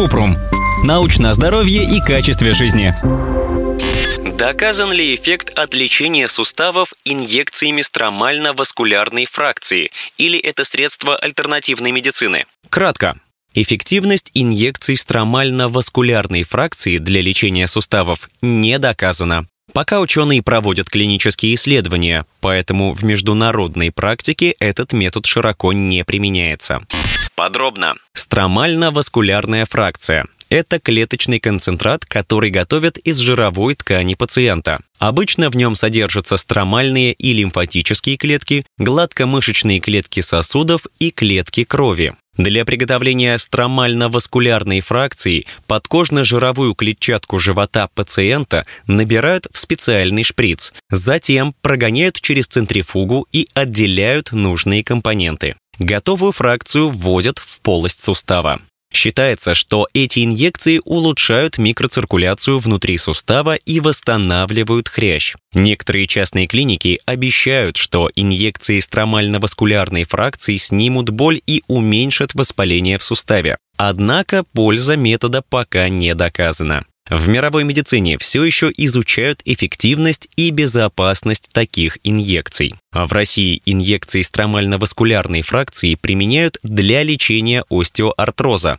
Купрум. Научное здоровье и качестве жизни. Доказан ли эффект от лечения суставов инъекциями стромально-васкулярной фракции или это средство альтернативной медицины? Кратко. Эффективность инъекций стромально-васкулярной фракции для лечения суставов не доказана. Пока ученые проводят клинические исследования, поэтому в международной практике этот метод широко не применяется. Подробно. Стромально-васкулярная фракция это клеточный концентрат, который готовят из жировой ткани пациента. Обычно в нем содержатся стромальные и лимфатические клетки, гладкомышечные клетки сосудов и клетки крови. Для приготовления стромально-васкулярной фракции подкожно-жировую клетчатку живота пациента набирают в специальный шприц, затем прогоняют через центрифугу и отделяют нужные компоненты. Готовую фракцию вводят в полость сустава. Считается, что эти инъекции улучшают микроциркуляцию внутри сустава и восстанавливают хрящ. Некоторые частные клиники обещают, что инъекции стромально-васкулярной фракции снимут боль и уменьшат воспаление в суставе. Однако польза метода пока не доказана. В мировой медицине все еще изучают эффективность и безопасность таких инъекций. А в России инъекции стромально-васкулярной фракции применяют для лечения остеоартроза,